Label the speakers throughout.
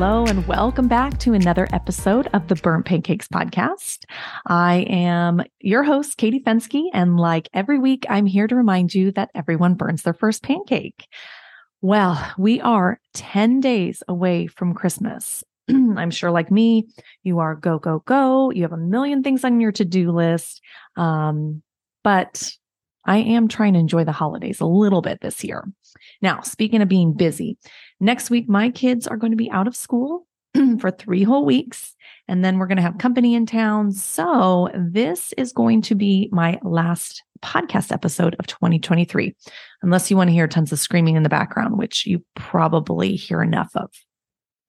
Speaker 1: hello, and welcome back to another episode of the Burnt Pancakes podcast. I am your host, Katie Fenske, and like every week, I'm here to remind you that everyone burns their first pancake. Well, we are 10 days away from Christmas. I'm sure, like me, you are go, go, go. You have a million things on your to do list. Um, but I am trying to enjoy the holidays a little bit this year. Now, speaking of being busy, next week, my kids are going to be out of school for three whole weeks. And then we're going to have company in town. So this is going to be my last podcast episode of 2023, unless you want to hear tons of screaming in the background, which you probably hear enough of.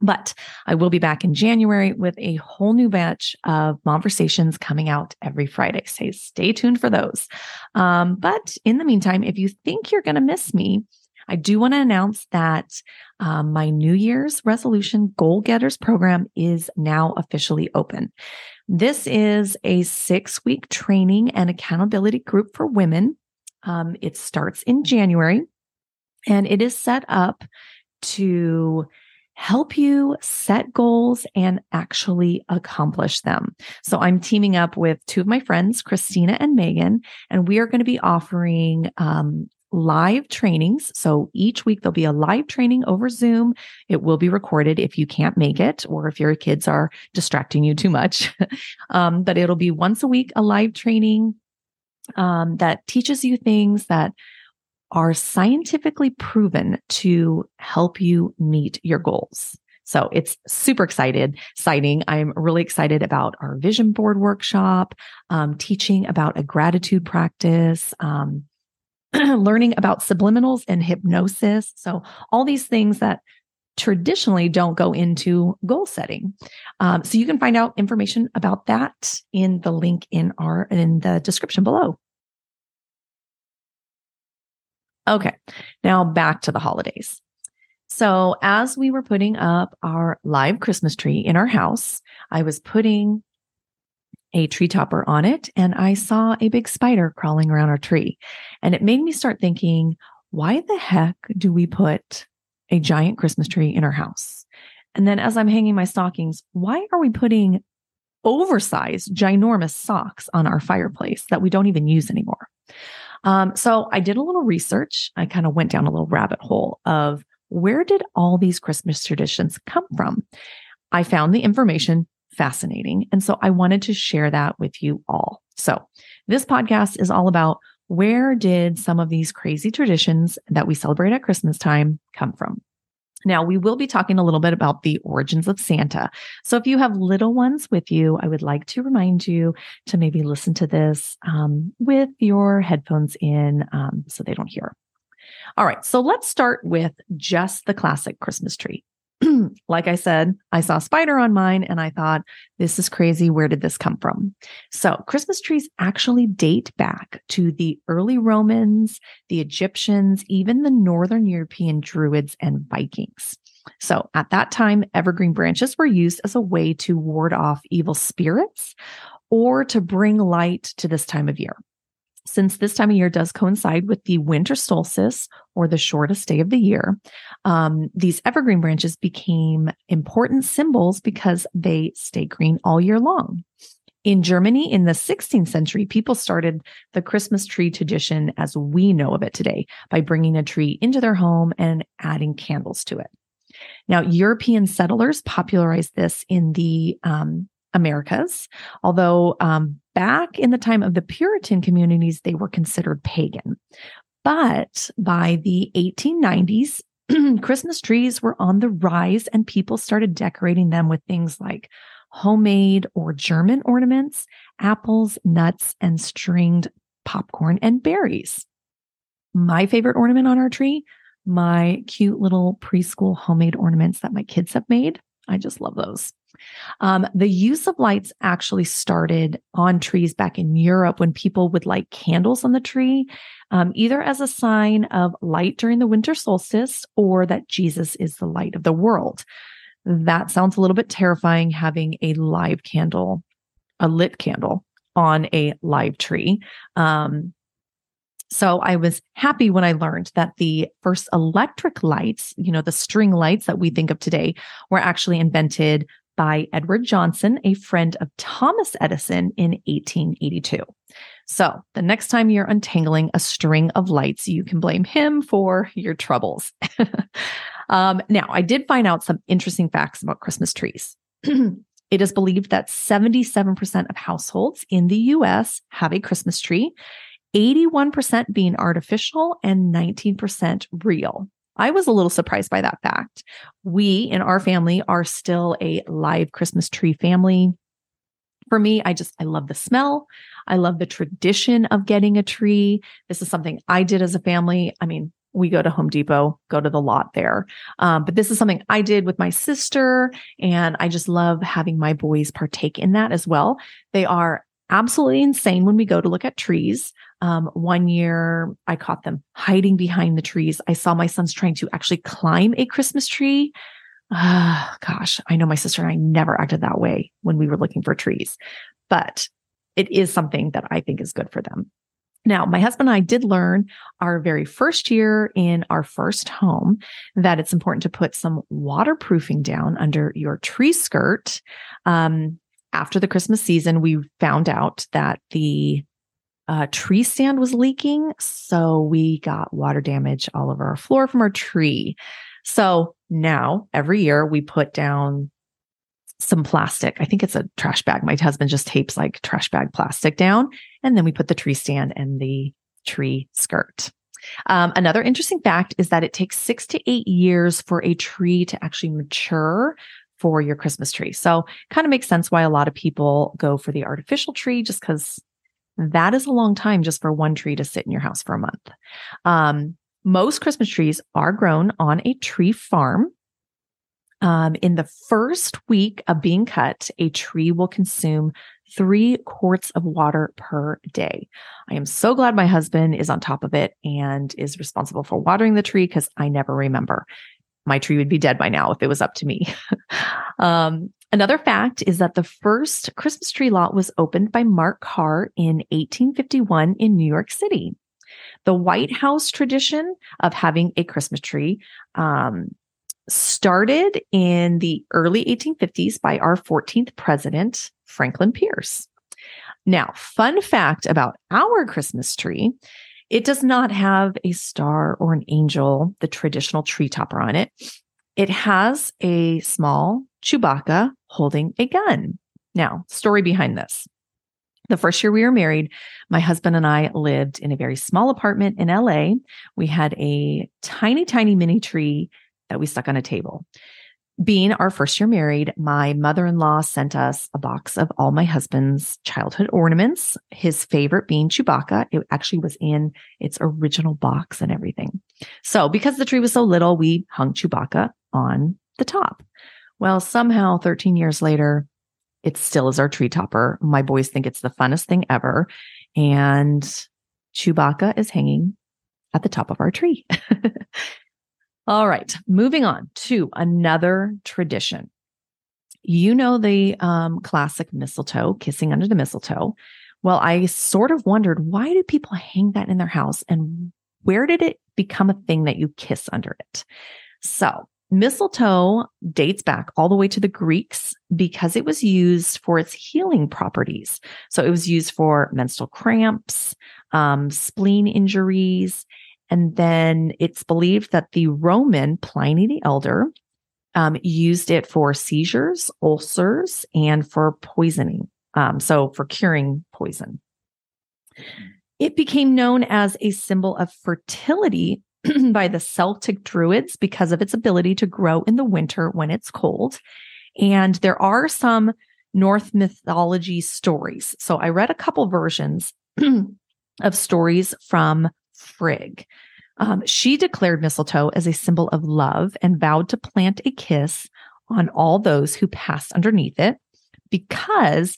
Speaker 1: But I will be back in January with a whole new batch of conversations coming out every Friday. So stay tuned for those. Um, but in the meantime, if you think you're going to miss me, I do want to announce that um, my New Year's resolution goal getters program is now officially open. This is a six week training and accountability group for women. Um, it starts in January and it is set up to help you set goals and actually accomplish them. So I'm teaming up with two of my friends, Christina and Megan, and we are going to be offering um, live trainings. So each week there'll be a live training over Zoom. It will be recorded if you can't make it or if your kids are distracting you too much. um, but it'll be once a week, a live training um, that teaches you things that are scientifically proven to help you meet your goals. So it's super excited, exciting. I'm really excited about our vision board workshop, um, teaching about a gratitude practice, um, learning about subliminals and hypnosis. So all these things that traditionally don't go into goal setting. Um, so you can find out information about that in the link in our in the description below. Okay, now back to the holidays. So, as we were putting up our live Christmas tree in our house, I was putting a tree topper on it and I saw a big spider crawling around our tree. And it made me start thinking, why the heck do we put a giant Christmas tree in our house? And then as I'm hanging my stockings, why are we putting oversized, ginormous socks on our fireplace that we don't even use anymore? Um, so I did a little research. I kind of went down a little rabbit hole of where did all these Christmas traditions come from? I found the information fascinating. And so I wanted to share that with you all. So this podcast is all about where did some of these crazy traditions that we celebrate at Christmas time come from? Now, we will be talking a little bit about the origins of Santa. So, if you have little ones with you, I would like to remind you to maybe listen to this um, with your headphones in um, so they don't hear. All right, so let's start with just the classic Christmas tree. like I said, I saw spider on mine and I thought, this is crazy. Where did this come from? So, Christmas trees actually date back to the early Romans, the Egyptians, even the Northern European Druids and Vikings. So, at that time, evergreen branches were used as a way to ward off evil spirits or to bring light to this time of year since this time of year does coincide with the winter solstice or the shortest day of the year, um, these evergreen branches became important symbols because they stay green all year long. In Germany in the 16th century, people started the Christmas tree tradition as we know of it today by bringing a tree into their home and adding candles to it. Now, European settlers popularized this in the um, Americas, although um, back in the time of the Puritan communities, they were considered pagan. But by the 1890s, Christmas trees were on the rise and people started decorating them with things like homemade or German ornaments, apples, nuts, and stringed popcorn and berries. My favorite ornament on our tree, my cute little preschool homemade ornaments that my kids have made. I just love those. Um, the use of lights actually started on trees back in Europe when people would light candles on the tree, um, either as a sign of light during the winter solstice or that Jesus is the light of the world. That sounds a little bit terrifying having a live candle, a lit candle on a live tree. Um, So I was happy when I learned that the first electric lights, you know, the string lights that we think of today, were actually invented by Edward Johnson, a friend of Thomas Edison in 1882. So the next time you're untangling a string of lights, you can blame him for your troubles. um, now, I did find out some interesting facts about Christmas trees. it is believed that 77% of households in the US have a Christmas tree, 81% being artificial and 19% real. I was a little surprised by that fact. We in our family are still a live Christmas tree family. For me, I just, I love the smell. I love the tradition of getting a tree. This is something I did as a family. I mean, we go to Home Depot, go to the lot there. Um, but this is something I did with my sister. And I just love having my boys partake in that as well. They are absolutely insane when we go to look at trees. Um, one year I caught them hiding behind the trees. I saw my sons trying to actually climb a Christmas tree. Ah, gosh, I know my sister and I never acted that way when we were looking for trees, but it is something that I think is good for them. Now, my husband and I did learn our very first year in our first home that it's important to put some waterproofing down under your tree skirt. Um, after the Christmas season, we found out that the uh, tree stand was leaking. So we got water damage all over our floor from our tree. So now every year we put down some plastic. I think it's a trash bag. My husband just tapes like trash bag plastic down. And then we put the tree stand and the tree skirt. Um, another interesting fact is that it takes six to eight years for a tree to actually mature for your Christmas tree. So kind of makes sense why a lot of people go for the artificial tree just because that is a long time just for one tree to sit in your house for a month. Um, most Christmas trees are grown on a tree farm. Um, in the first week of being cut, a tree will consume three quarts of water per day. I am so glad my husband is on top of it and is responsible for watering the tree because I never remember. My tree would be dead by now if it was up to me. um, another fact is that the first Christmas tree lot was opened by Mark Carr in 1851 in New York City. The White House tradition of having a Christmas tree um, started in the early 1850s by our 14th president, Franklin Pierce. Now, fun fact about our Christmas tree it does not have a star or an angel, the traditional tree topper on it. It has a small Chewbacca holding a gun. Now, story behind this. The first year we were married, my husband and I lived in a very small apartment in LA. We had a tiny, tiny mini tree that we stuck on a table. Being our first year married, my mother in law sent us a box of all my husband's childhood ornaments, his favorite being Chewbacca. It actually was in its original box and everything. So, because the tree was so little, we hung Chewbacca on the top. Well, somehow 13 years later, it still is our tree topper. My boys think it's the funnest thing ever. And Chewbacca is hanging at the top of our tree. All right, moving on to another tradition. You know the um, classic mistletoe, kissing under the mistletoe. Well, I sort of wondered why do people hang that in their house and where did it become a thing that you kiss under it? So, mistletoe dates back all the way to the Greeks because it was used for its healing properties. So, it was used for menstrual cramps, um, spleen injuries, and then it's believed that the Roman Pliny the Elder um, used it for seizures, ulcers, and for poisoning. Um, so for curing poison. It became known as a symbol of fertility by the Celtic Druids because of its ability to grow in the winter when it's cold. And there are some Norse mythology stories. So I read a couple versions of stories from Frigg. Um, she declared mistletoe as a symbol of love and vowed to plant a kiss on all those who passed underneath it because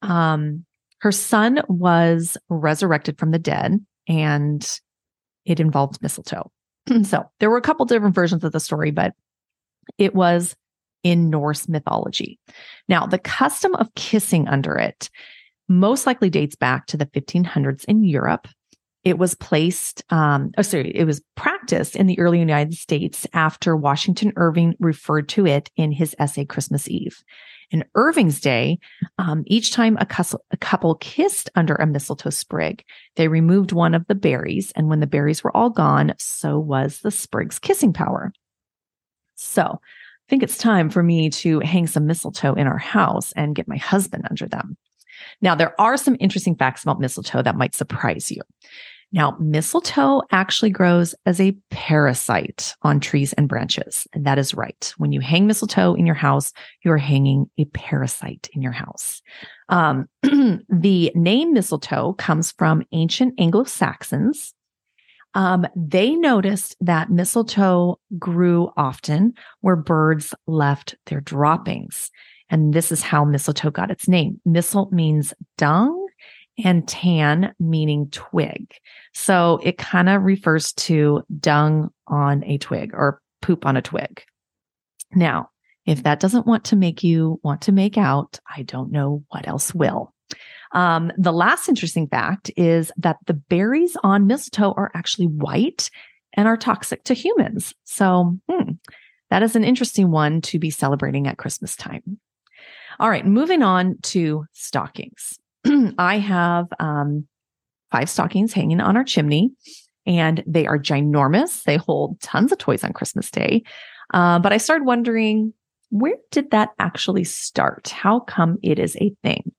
Speaker 1: um, her son was resurrected from the dead and it involved mistletoe. so there were a couple different versions of the story, but it was in Norse mythology. Now, the custom of kissing under it most likely dates back to the 1500s in Europe it was placed, um, oh, sorry, it was practiced in the early United States after Washington Irving referred to it in his essay Christmas Eve. In Irving's day, um, each time a, a couple kissed under a mistletoe sprig, they removed one of the berries. And when the berries were all gone, so was the sprig's kissing power. So I think it's time for me to hang some mistletoe in our house and get my husband under them. Now, there are some interesting facts about mistletoe that might surprise you. Now, mistletoe actually grows as a parasite on trees and branches. And that is right. When you hang mistletoe in your house, you're hanging a parasite in your house. Um, the name mistletoe comes from ancient Anglo Saxons. Um, they noticed that mistletoe grew often where birds left their droppings. And this is how mistletoe got its name. Mistle means dung and tan meaning twig. So it kind of refers to dung on a twig or poop on a twig. Now, if that doesn't want to make you want to make out, I don't know what else will. Um, the last interesting fact is that the berries on mistletoe are actually white and are toxic to humans. So, hmm, that is an interesting one to be celebrating at Christmas time. All right, moving on to stockings. I have um, five stockings hanging on our chimney, and they are ginormous. They hold tons of toys on Christmas Day. Uh, but I started wondering, where did that actually start? How come it is a thing?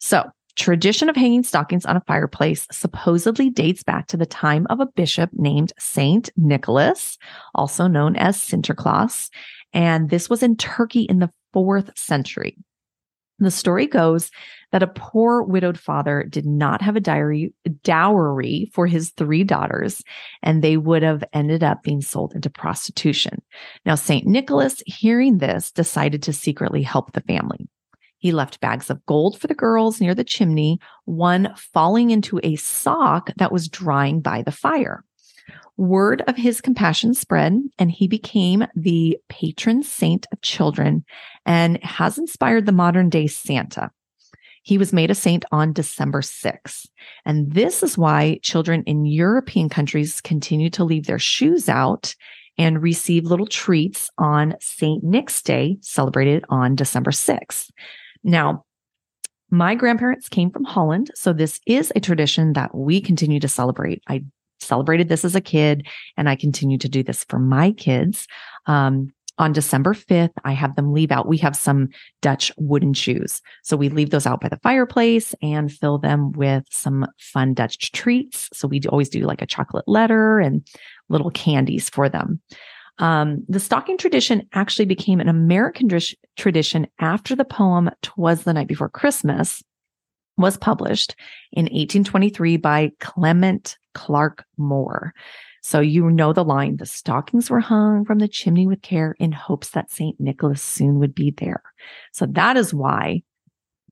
Speaker 1: So, tradition of hanging stockings on a fireplace supposedly dates back to the time of a bishop named Saint Nicholas, also known as Sinterklaas. And this was in Turkey in the fourth century. The story goes that a poor widowed father did not have a diary, dowry for his three daughters, and they would have ended up being sold into prostitution. Now, St. Nicholas, hearing this, decided to secretly help the family. He left bags of gold for the girls near the chimney, one falling into a sock that was drying by the fire. Word of his compassion spread, and he became the patron saint of children and has inspired the modern day Santa. He was made a saint on December 6th. And this is why children in European countries continue to leave their shoes out and receive little treats on St. Nick's Day, celebrated on December 6th. Now, my grandparents came from Holland, so this is a tradition that we continue to celebrate. I celebrated this as a kid and I continue to do this for my kids. Um, on December 5th, I have them leave out. We have some Dutch wooden shoes. So we leave those out by the fireplace and fill them with some fun Dutch treats. So we always do like a chocolate letter and little candies for them. Um, the stocking tradition actually became an American tradition after the poem Twas the Night Before Christmas was published in 1823 by Clement Clarke Moore. So you know the line the stockings were hung from the chimney with care in hopes that St. Nicholas soon would be there. So that is why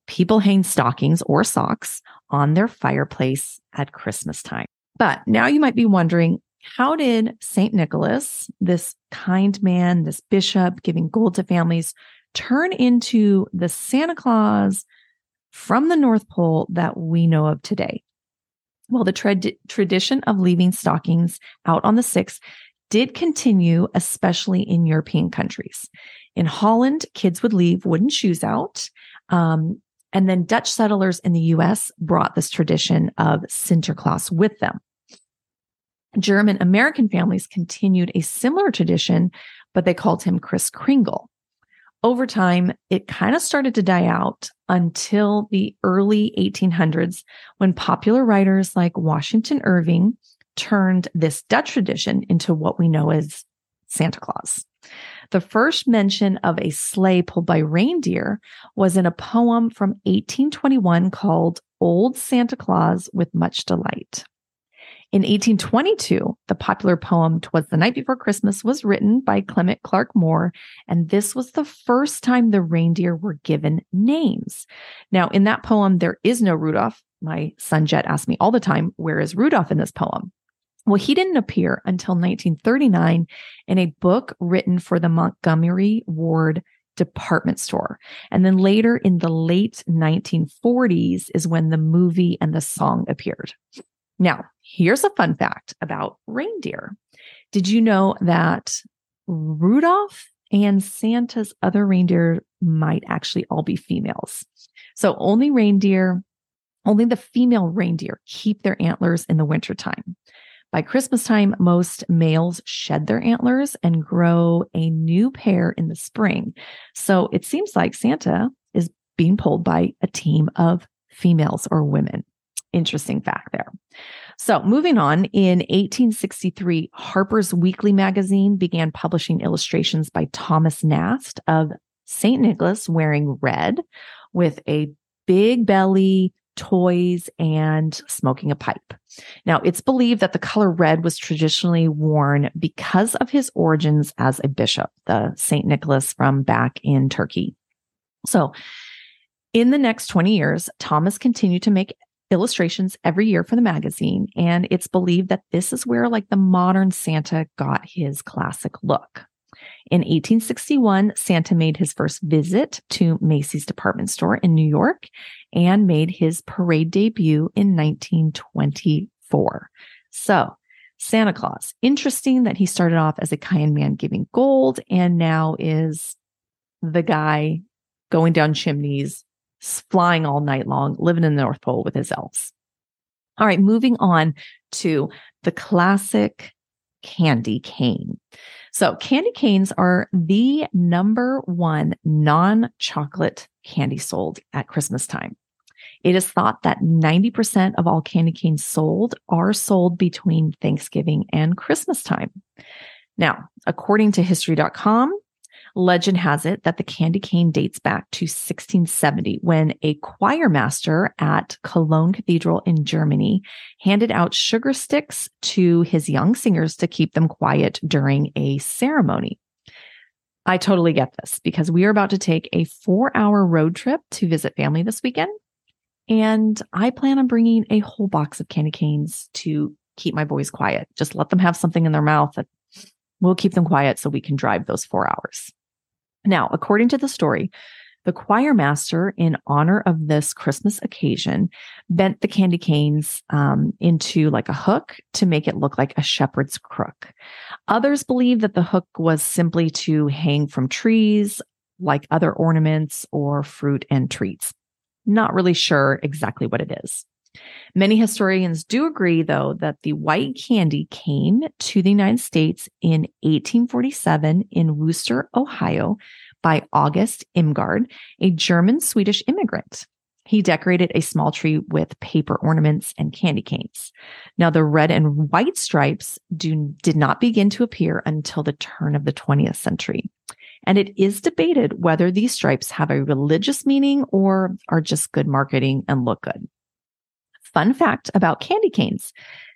Speaker 1: people hang stockings or socks on their fireplace at Christmas time. But now you might be wondering how did St. Nicholas, this kind man, this bishop giving gold to families, turn into the Santa Claus from the North Pole that we know of today? Well, the tra- tradition of leaving stockings out on the 6th did continue, especially in European countries. In Holland, kids would leave wooden shoes out. Um, and then Dutch settlers in the US brought this tradition of Sinterklaas with them. German American families continued a similar tradition, but they called him Kris Kringle over time, it kind of started to die out until the early 1800s when popular writers like Washington Irving turned this Dutch tradition into what we know as Santa Claus. The first mention of a sleigh pulled by reindeer was in a poem from 1821 called Old Santa Claus with Much Delight. In 1822, the popular poem Twas the Night Before Christmas was written by Clement Clarke Moore, and this was the first time the reindeer were given names. Now, in that poem, there is no Rudolph. My son Jet asks me all the time, Where is Rudolph in this poem? Well, he didn't appear until 1939 in a book written for the Montgomery Ward department store. And then later in the late 1940s is when the movie and the song appeared. Now, here's a fun fact about reindeer. Did you know that Rudolph and Santa's other reindeer might actually all be females? So only reindeer, only the female reindeer keep their antlers in the wintertime. By Christmas time, most males shed their antlers and grow a new pair in the spring. So it seems like Santa is being pulled by a team of females or women. Interesting fact there. So, moving on, in 1863, Harper's Weekly magazine began publishing illustrations by Thomas Nast of St. Nicholas wearing red with a big belly, toys, and smoking a pipe. Now, it's believed that the color red was traditionally worn because of his origins as a bishop, the St. Nicholas from back in Turkey. So, in the next 20 years, Thomas continued to make illustrations every year for the magazine. And it's believed that this is where like the modern Santa got his classic look. In 1861, Santa made his first visit to Macy's department store in New York and made his parade debut in 1924. So, Santa Claus, interesting that he started off as a kind man giving gold and now is the guy going down chimneys, flying all night long, living in the North Pole with his elves. All right, moving on to the classic candy cane. So, candy canes are the number one non chocolate candy sold at Christmas time. It is thought that 90% of all candy canes sold are sold between Thanksgiving and Christmas time. Now, according to history.com, Legend has it that the candy cane dates back to 1670 when a choir master at Cologne Cathedral in Germany handed out sugar sticks to his young singers to keep them quiet during a ceremony. I totally get this because we are about to take a four hour road trip to visit family this weekend. And I plan on bringing a whole box of candy canes to keep my boys quiet. Just let them have something in their mouth that will keep them quiet so we can drive those four hours. Now, according to the story, the choir master, in honor of this Christmas occasion, bent the candy canes um, into like a hook to make it look like a shepherd's crook. Others believe that the hook was simply to hang from trees, like other ornaments or fruit and treats. Not really sure exactly what it is. Many historians do agree, though, that the white candy came to the United States in 1847 in Wooster, Ohio, by August Imgard, a German Swedish immigrant. He decorated a small tree with paper ornaments and candy canes. Now, the red and white stripes do, did not begin to appear until the turn of the 20th century. And it is debated whether these stripes have a religious meaning or are just good marketing and look good. Fun fact about candy canes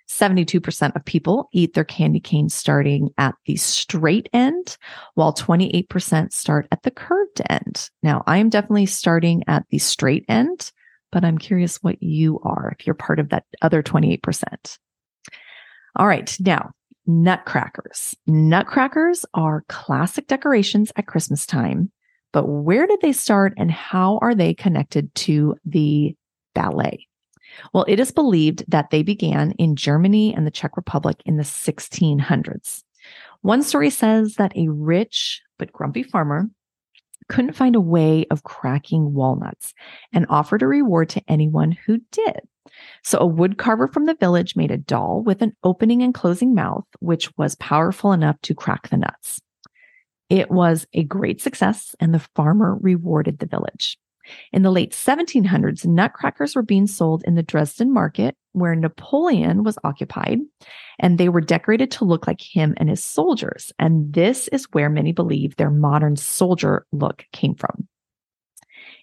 Speaker 1: 72% of people eat their candy cane starting at the straight end, while 28% start at the curved end. Now, I am definitely starting at the straight end, but I'm curious what you are if you're part of that other 28%. All right, now nutcrackers. Nutcrackers are classic decorations at Christmas time, but where did they start and how are they connected to the ballet? Well, it is believed that they began in Germany and the Czech Republic in the 1600s. One story says that a rich but grumpy farmer couldn't find a way of cracking walnuts and offered a reward to anyone who did. So, a woodcarver from the village made a doll with an opening and closing mouth, which was powerful enough to crack the nuts. It was a great success, and the farmer rewarded the village. In the late 1700s, nutcrackers were being sold in the Dresden market where Napoleon was occupied, and they were decorated to look like him and his soldiers. And this is where many believe their modern soldier look came from.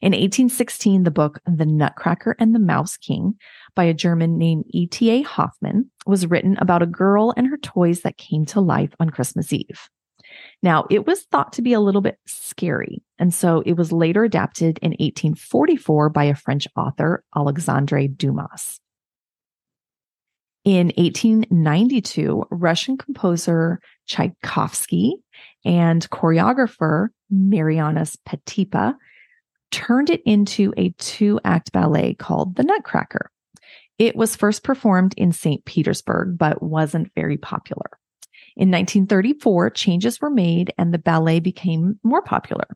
Speaker 1: In 1816, the book The Nutcracker and the Mouse King by a German named E.T.A. Hoffmann was written about a girl and her toys that came to life on Christmas Eve. Now, it was thought to be a little bit scary, and so it was later adapted in 1844 by a French author, Alexandre Dumas. In 1892, Russian composer Tchaikovsky and choreographer Marianas Petipa turned it into a two act ballet called The Nutcracker. It was first performed in St. Petersburg, but wasn't very popular. In 1934, changes were made and the ballet became more popular.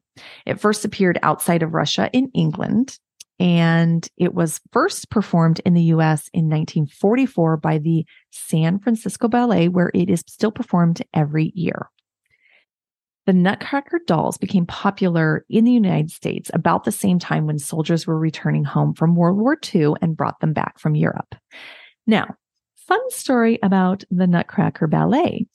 Speaker 1: It first appeared outside of Russia in England, and it was first performed in the US in 1944 by the San Francisco Ballet, where it is still performed every year. The Nutcracker dolls became popular in the United States about the same time when soldiers were returning home from World War II and brought them back from Europe. Now, fun story about the Nutcracker Ballet.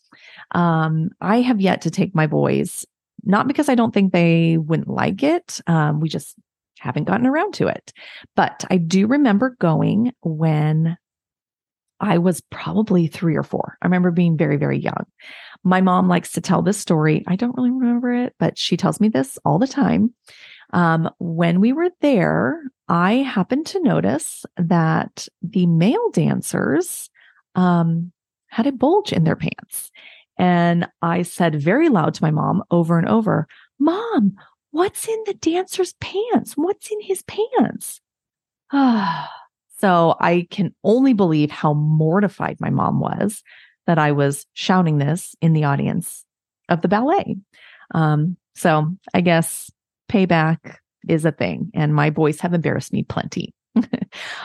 Speaker 1: Um, I have yet to take my boys, not because I don't think they wouldn't like it. Um, we just haven't gotten around to it. But I do remember going when I was probably three or four. I remember being very, very young. My mom likes to tell this story. I don't really remember it, but she tells me this all the time. Um, when we were there, I happened to notice that the male dancers um, had a bulge in their pants. And I said very loud to my mom over and over, Mom, what's in the dancer's pants? What's in his pants? so I can only believe how mortified my mom was that I was shouting this in the audience of the ballet. Um, so I guess payback is a thing, and my boys have embarrassed me plenty.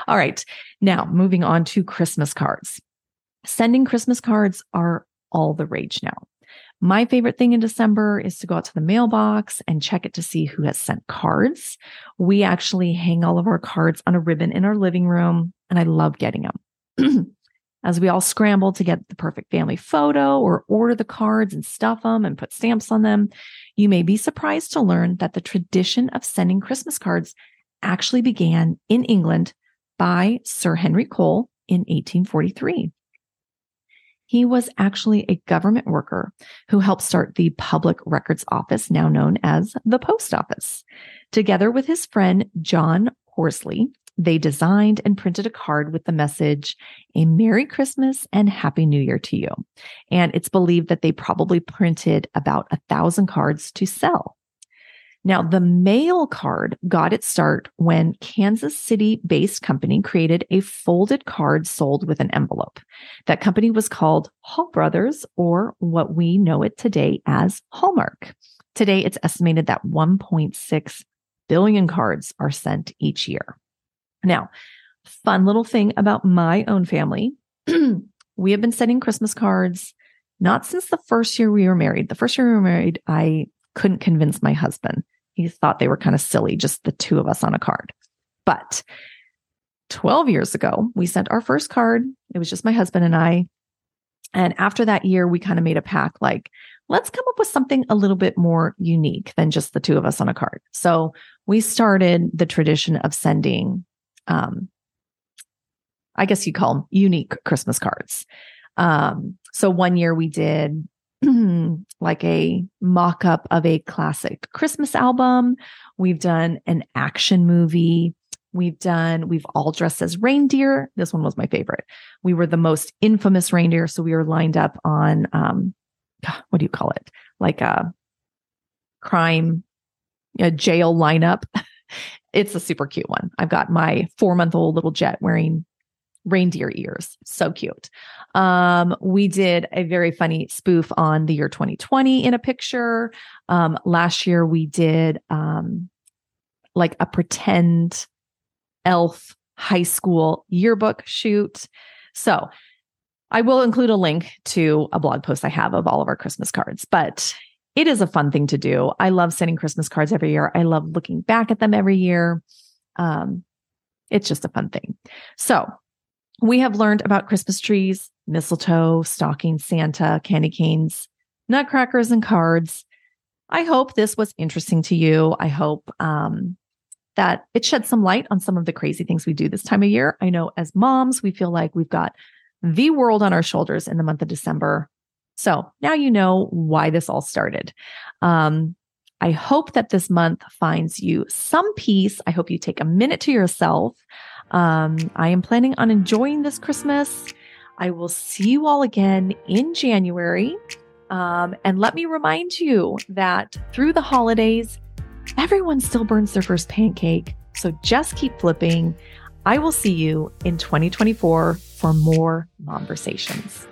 Speaker 1: All right. Now, moving on to Christmas cards. Sending Christmas cards are all the rage now. My favorite thing in December is to go out to the mailbox and check it to see who has sent cards. We actually hang all of our cards on a ribbon in our living room, and I love getting them. As we all scramble to get the perfect family photo or order the cards and stuff them and put stamps on them, you may be surprised to learn that the tradition of sending Christmas cards actually began in England by Sir Henry Cole in 1843. He was actually a government worker who helped start the Public Records Office, now known as the Post Office. Together with his friend John Horsley, they designed and printed a card with the message, A Merry Christmas and Happy New Year to you. And it's believed that they probably printed about a thousand cards to sell. Now, the mail card got its start when Kansas City based company created a folded card sold with an envelope. That company was called Hall Brothers, or what we know it today as Hallmark. Today, it's estimated that 1.6 billion cards are sent each year. Now, fun little thing about my own family we have been sending Christmas cards not since the first year we were married. The first year we were married, I couldn't convince my husband he thought they were kind of silly, just the two of us on a card. But 12 years ago, we sent our first card. It was just my husband and I. And after that year, we kind of made a pact like, let's come up with something a little bit more unique than just the two of us on a card. So we started the tradition of sending, um, I guess you call them unique Christmas cards. Um, so one year we did like a mock up of a classic Christmas album. We've done an action movie. We've done, we've all dressed as reindeer. This one was my favorite. We were the most infamous reindeer. So we were lined up on, um, what do you call it? Like a crime, a jail lineup. it's a super cute one. I've got my four month old little Jet wearing reindeer ears. So cute. Um, we did a very funny spoof on the year 2020 in a picture. Um, last year we did um, like a pretend elf high school yearbook shoot. So I will include a link to a blog post I have of all of our Christmas cards, but it is a fun thing to do. I love sending Christmas cards every year. I love looking back at them every year. Um, it's just a fun thing. So we have learned about Christmas trees, mistletoe, stocking Santa, candy canes, nutcrackers, and cards. I hope this was interesting to you. I hope um, that it shed some light on some of the crazy things we do this time of year. I know as moms, we feel like we've got the world on our shoulders in the month of December. So now you know why this all started. Um, I hope that this month finds you some peace. I hope you take a minute to yourself. Um, I am planning on enjoying this Christmas. I will see you all again in January. Um, and let me remind you that through the holidays, everyone still burns their first pancake. So just keep flipping. I will see you in 2024 for more conversations.